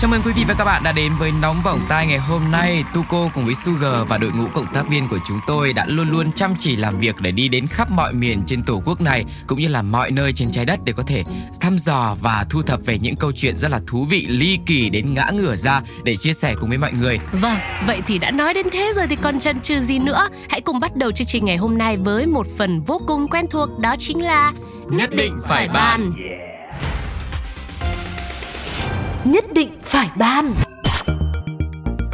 Chào mừng quý vị và các bạn đã đến với Nóng Bỏng Tai ngày hôm nay. Tuko cùng với Sugar và đội ngũ cộng tác viên của chúng tôi đã luôn luôn chăm chỉ làm việc để đi đến khắp mọi miền trên tổ quốc này cũng như là mọi nơi trên trái đất để có thể thăm dò và thu thập về những câu chuyện rất là thú vị, ly kỳ đến ngã ngửa ra để chia sẻ cùng với mọi người. Vâng, vậy thì đã nói đến thế rồi thì còn chần chừ gì nữa Hãy cùng bắt đầu chương trình ngày hôm nay với một phần vô cùng quen thuộc Đó chính là Nhất định phải bàn. Nhất định phải ban.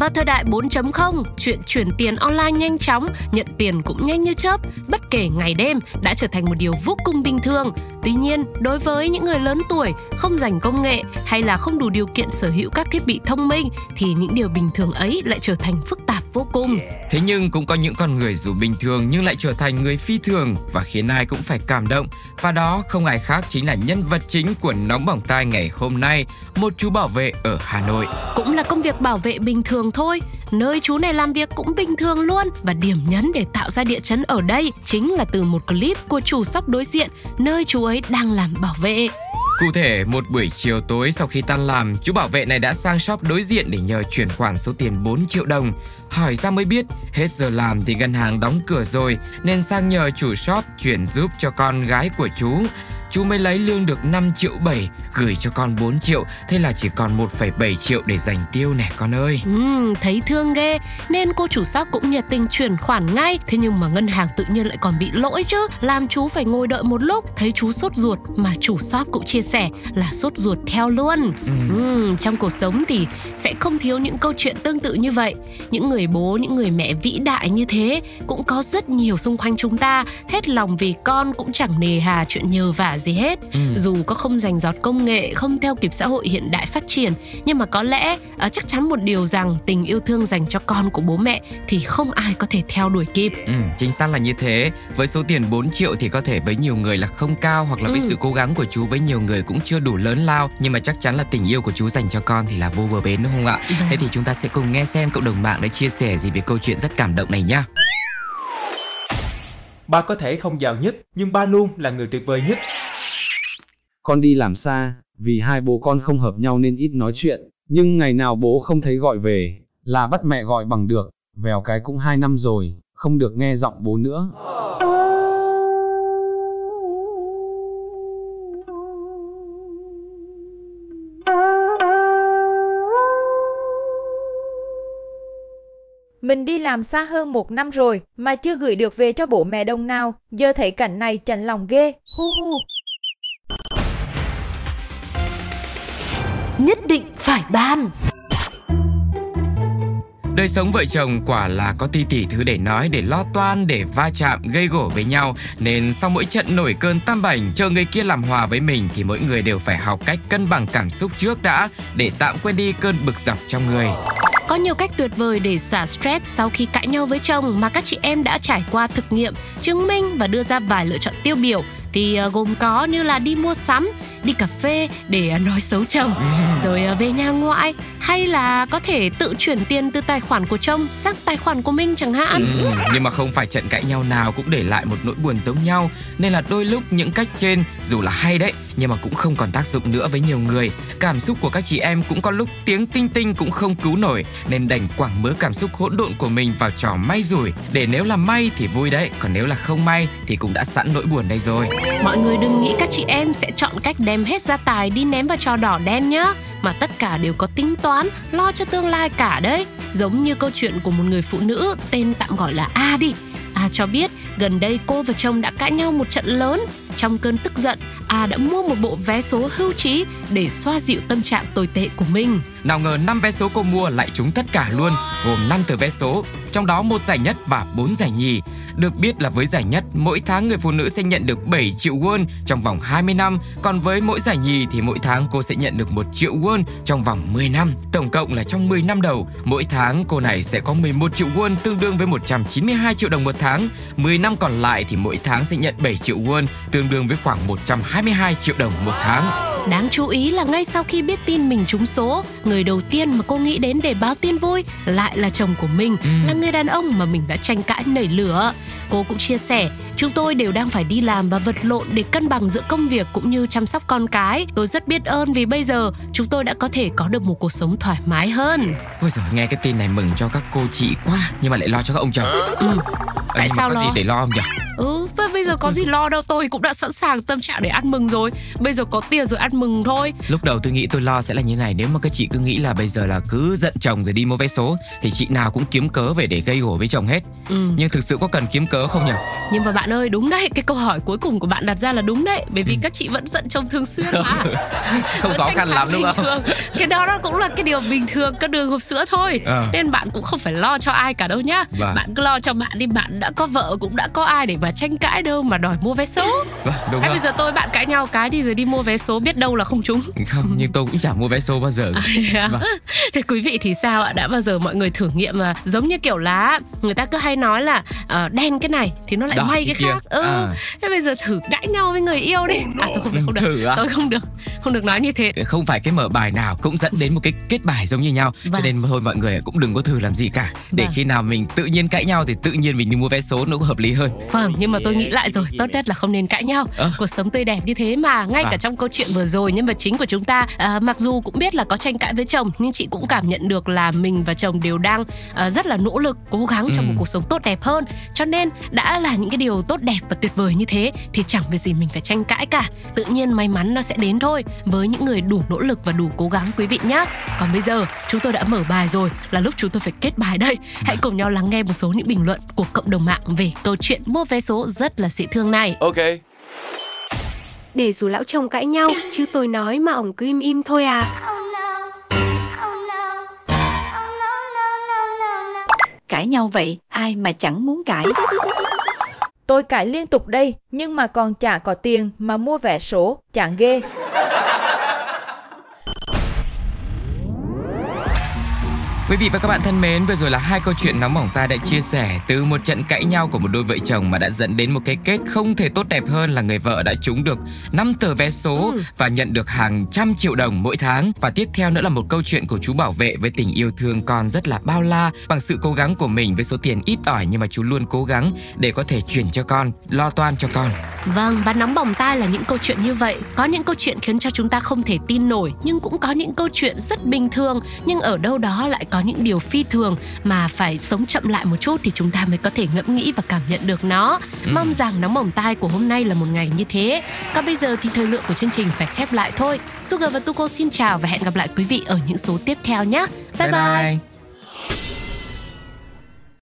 Vào thời đại 4.0, chuyện chuyển tiền online nhanh chóng, nhận tiền cũng nhanh như chớp, bất kể ngày đêm đã trở thành một điều vô cùng bình thường. Tuy nhiên, đối với những người lớn tuổi, không dành công nghệ hay là không đủ điều kiện sở hữu các thiết bị thông minh thì những điều bình thường ấy lại trở thành phức tạp vô cùng. Thế nhưng cũng có những con người dù bình thường nhưng lại trở thành người phi thường và khiến ai cũng phải cảm động. Và đó không ai khác chính là nhân vật chính của Nóng Bỏng Tai ngày hôm nay, một chú bảo vệ ở Hà Nội. Cũng là công việc bảo vệ bình thường thôi, nơi chú này làm việc cũng bình thường luôn và điểm nhấn để tạo ra địa chấn ở đây chính là từ một clip của chủ sóc đối diện nơi chú ấy đang làm bảo vệ. Cụ thể, một buổi chiều tối sau khi tan làm, chú bảo vệ này đã sang shop đối diện để nhờ chuyển khoản số tiền 4 triệu đồng. Hỏi ra mới biết, hết giờ làm thì ngân hàng đóng cửa rồi nên sang nhờ chủ shop chuyển giúp cho con gái của chú. Chú mới lấy lương được 5 triệu 7, gửi cho con 4 triệu, thế là chỉ còn 1,7 triệu để dành tiêu nè con ơi. Ừm, thấy thương ghê nên cô chủ shop cũng nhiệt tình chuyển khoản ngay. Thế nhưng mà ngân hàng tự nhiên lại còn bị lỗi chứ, làm chú phải ngồi đợi một lúc. Thấy chú sốt ruột mà chủ shop cũng chia sẻ là sốt ruột theo luôn. Ừm, trong cuộc sống thì sẽ không thiếu những câu chuyện tương tự như vậy. Những người bố, những người mẹ vĩ đại như thế cũng có rất nhiều xung quanh chúng ta. Hết lòng vì con cũng chẳng nề hà chuyện nhờ vả gì hết. Dù có không dành giọt công nghệ, không theo kịp xã hội hiện đại phát triển, nhưng mà có lẽ à, chắc chắn một điều rằng tình yêu thương dành cho con của bố mẹ thì không ai có thể theo đuổi kịp. Ừ, chính xác là như thế. Với số tiền 4 triệu thì có thể với nhiều người là không cao hoặc là với Ừ. sự cố gắng của chú với nhiều người cũng chưa đủ lớn lao nhưng mà chắc chắn là tình yêu của chú dành cho con thì là vô bờ bến đúng không ạ? Vâng. Thế thì chúng ta sẽ cùng nghe xem cộng đồng mạng đã chia sẻ gì về câu chuyện rất cảm động này nhá. Ba có thể không giàu nhất, nhưng ba luôn là người tuyệt vời nhất. Con đi làm xa, vì hai bố con không hợp nhau nên ít nói chuyện, nhưng ngày nào bố không thấy gọi về, là bắt mẹ gọi bằng được, vèo cái cũng hai năm rồi, không được nghe giọng bố nữa. Mình đi làm xa hơn một năm rồi mà chưa gửi được về cho bố mẹ đồng nào. Giờ thấy cảnh này chạnh lòng ghê. Hu hu. Nhất định phải ban. Đời sống vợ chồng quả là có ti tỷ thứ để nói, để lo toan, để va chạm, gây gổ với nhau. Nên sau mỗi trận nổi cơn tam bảnh, chờ người kia làm hòa với mình thì mỗi người đều phải học cách cân bằng cảm xúc trước đã để tạm quên đi cơn bực dọc trong người. Có nhiều cách tuyệt vời để xả stress sau khi cãi nhau với chồng mà các chị em đã trải qua thực nghiệm, chứng minh và đưa ra vài lựa chọn tiêu biểu thì ờ, gồm có như là đi mua sắm, đi cà phê để ờ, nói xấu chồng, rồi ờ, về nhà ngoại hay là có thể tự chuyển tiền từ tài khoản của chồng sang tài khoản của mình chẳng hạn. Ừ, nhưng mà không phải trận cãi nhau nào cũng để lại một nỗi buồn giống nhau. Nên là đôi lúc những cách trên dù là hay đấy nhưng mà cũng không còn tác dụng nữa với nhiều người. Cảm xúc của các chị em cũng có lúc tiếng tinh tinh cũng không cứu nổi nên đành quẳng mớ cảm xúc hỗn độn của mình vào trò may rủi. Để nếu là may thì vui đấy còn nếu là không may thì cũng đã sẵn nỗi buồn đây rồi Mọi người đừng nghĩ các chị em sẽ chọn cách đem hết gia tài đi ném vào trò đỏ đen nhá. Mà tất cả đều có tính toán, lo cho tương lai cả đấy. Giống như câu chuyện của một người phụ nữ tên tạm gọi là A đi. A cho biết gần đây cô và chồng đã cãi nhau một trận lớn. Trong cơn tức giận, A đã mua một bộ vé số hưu trí để xoa dịu tâm trạng tồi tệ của mình. Nào ngờ 5 vé số cô mua lại trúng tất cả luôn, gồm 5 tờ vé số, trong đó một giải nhất và 4 giải nhì. Được biết là với giải nhất, mỗi tháng người phụ nữ sẽ nhận được 7 triệu won trong vòng 20 năm, còn với mỗi giải nhì thì mỗi tháng cô sẽ nhận được 1 triệu won trong vòng 10 năm. Tổng cộng là trong 10 năm đầu, mỗi tháng cô này sẽ có 11 triệu won tương đương với 192 triệu đồng một tháng. 10 năm còn lại thì mỗi tháng sẽ nhận 7 triệu won tương đương với khoảng 122 triệu đồng một tháng. Đáng chú ý là ngay sau khi biết tin mình trúng số, người đầu tiên mà cô nghĩ đến để báo tin vui lại là chồng của mình, Ừ. là người đàn ông mà mình đã tranh cãi nảy lửa. Cô cũng chia sẻ, chúng tôi đều đang phải đi làm và vật lộn để cân bằng giữa công việc cũng như chăm sóc con cái. Tôi rất biết ơn vì bây giờ chúng tôi đã có thể có được một cuộc sống thoải mái hơn. Ôi giời, nghe cái tin này mừng cho các cô chị quá Nhưng mà lại lo cho các ông chồng Ừ. Ờ, Tại sao có lo? gì để lo không nhỉ? Ừ, và bây giờ có gì lo đâu tôi cũng đã sẵn sàng tâm trạng để ăn mừng rồi. Bây giờ có tiền rồi ăn mừng thôi. Lúc đầu tôi nghĩ tôi lo sẽ là như này Nếu mà các chị cứ nghĩ là bây giờ là cứ giận chồng rồi đi mua vé số Thì chị nào cũng kiếm cớ về để gây gổ với chồng hết Ừ. Nhưng thực sự có cần kiếm cớ không nhỉ? Nhưng mà bạn ơi đúng đấy Cái câu hỏi cuối cùng của bạn đặt ra là đúng đấy Bởi vì các chị vẫn giận chồng thường xuyên mà Không khó khăn lắm đúng không? thường. Cái đó đó cũng là cái điều bình thường Các đường hộp sữa thôi Ờ. Nên bạn cũng không phải lo cho ai cả đâu nhá Vâng. Bạn cứ lo cho bạn đi Bạn đã có vợ cũng đã có ai để mà tranh cãi đâu Mà đòi mua vé số Vâng, đúng Hay bây giờ tôi bạn cãi nhau cái đi rồi đi mua vé số Biết đâu là không trúng Không, nhưng tôi cũng chẳng mua vé số bao giờ Vâng. Thế quý vị thì sao ạ? Đã bao giờ mọi người thử nghiệm là giống như kiểu là người ta cứ hay nói là ờ, đen cái này thì nó lại Đỏ may cái cái kia. khác. Ừ. À. Thế bây giờ thử cãi nhau với người yêu đi. À tôi không được không được. À? Tôi không được. Không được nói như thế. Không phải cái mở bài nào cũng dẫn đến một cái kết bài giống như nhau Cho Vâng. nên thôi mọi người cũng đừng có thử làm gì cả Để Vâng. khi nào mình tự nhiên cãi nhau thì tự nhiên mình đi mua vé số nó cũng hợp lý hơn Vâng, nhưng mà tôi nghĩ lại rồi, tốt nhất là không nên cãi nhau. Ờ. Cuộc sống tươi đẹp như thế mà, ngay cả Vâng. trong câu chuyện vừa rồi nhân vật chính của chúng ta, à, mặc dù cũng biết là có tranh cãi với chồng, nhưng chị cũng cảm nhận được là mình và chồng đều đang à, rất là nỗ lực, cố gắng cho Ừ. một cuộc sống tốt đẹp hơn. Cho nên đã là những cái điều tốt đẹp và tuyệt vời như thế thì chẳng việc gì mình phải tranh cãi cả. Tự nhiên may mắn nó sẽ đến thôi với những người đủ nỗ lực và đủ cố gắng quý vị nhé. Còn bây giờ chúng tôi đã mở bài rồi, là lúc chúng tôi phải kết bài đây. Hãy cùng nhau lắng nghe một số những bình luận của cộng đồng mạng về câu chuyện mua vé số rất là dễ thương này. Để dù lão chồng cãi nhau, chứ tôi nói mà ổng cứ im im thôi à. Cãi nhau vậy, ai mà chẳng muốn cãi. Tôi cãi liên tục đây, nhưng mà còn chả có tiền mà mua vé số, chẳng ghê. Quý vị và các bạn thân mến, vừa rồi là hai câu chuyện nóng bỏng tai đã chia sẻ từ một trận cãi nhau của một đôi vợ chồng mà đã dẫn đến một cái kết không thể tốt đẹp hơn là người vợ đã trúng được 5 tờ vé số Ừ. và nhận được hàng trăm triệu đồng mỗi tháng. Và tiếp theo nữa là một câu chuyện của chú bảo vệ với tình yêu thương con rất là bao la bằng sự cố gắng của mình với số tiền ít ỏi nhưng mà chú luôn cố gắng để có thể chuyển cho con, lo toan cho con. Vâng, và nóng bỏng tai là những câu chuyện như vậy. Có những câu chuyện khiến cho chúng ta không thể tin nổi, nhưng cũng có những câu chuyện rất bình thường, nhưng ở đâu đó lại có những điều phi thường mà phải sống chậm lại một chút thì chúng ta mới có thể ngẫm nghĩ và cảm nhận được nó. Mong rằng nóng bỏng tai của hôm nay là một ngày như thế. Còn bây giờ thì thời lượng của chương trình phải khép lại thôi. Sugar và Tuko xin chào và hẹn gặp lại quý vị ở những số tiếp theo nhé. bye. bye.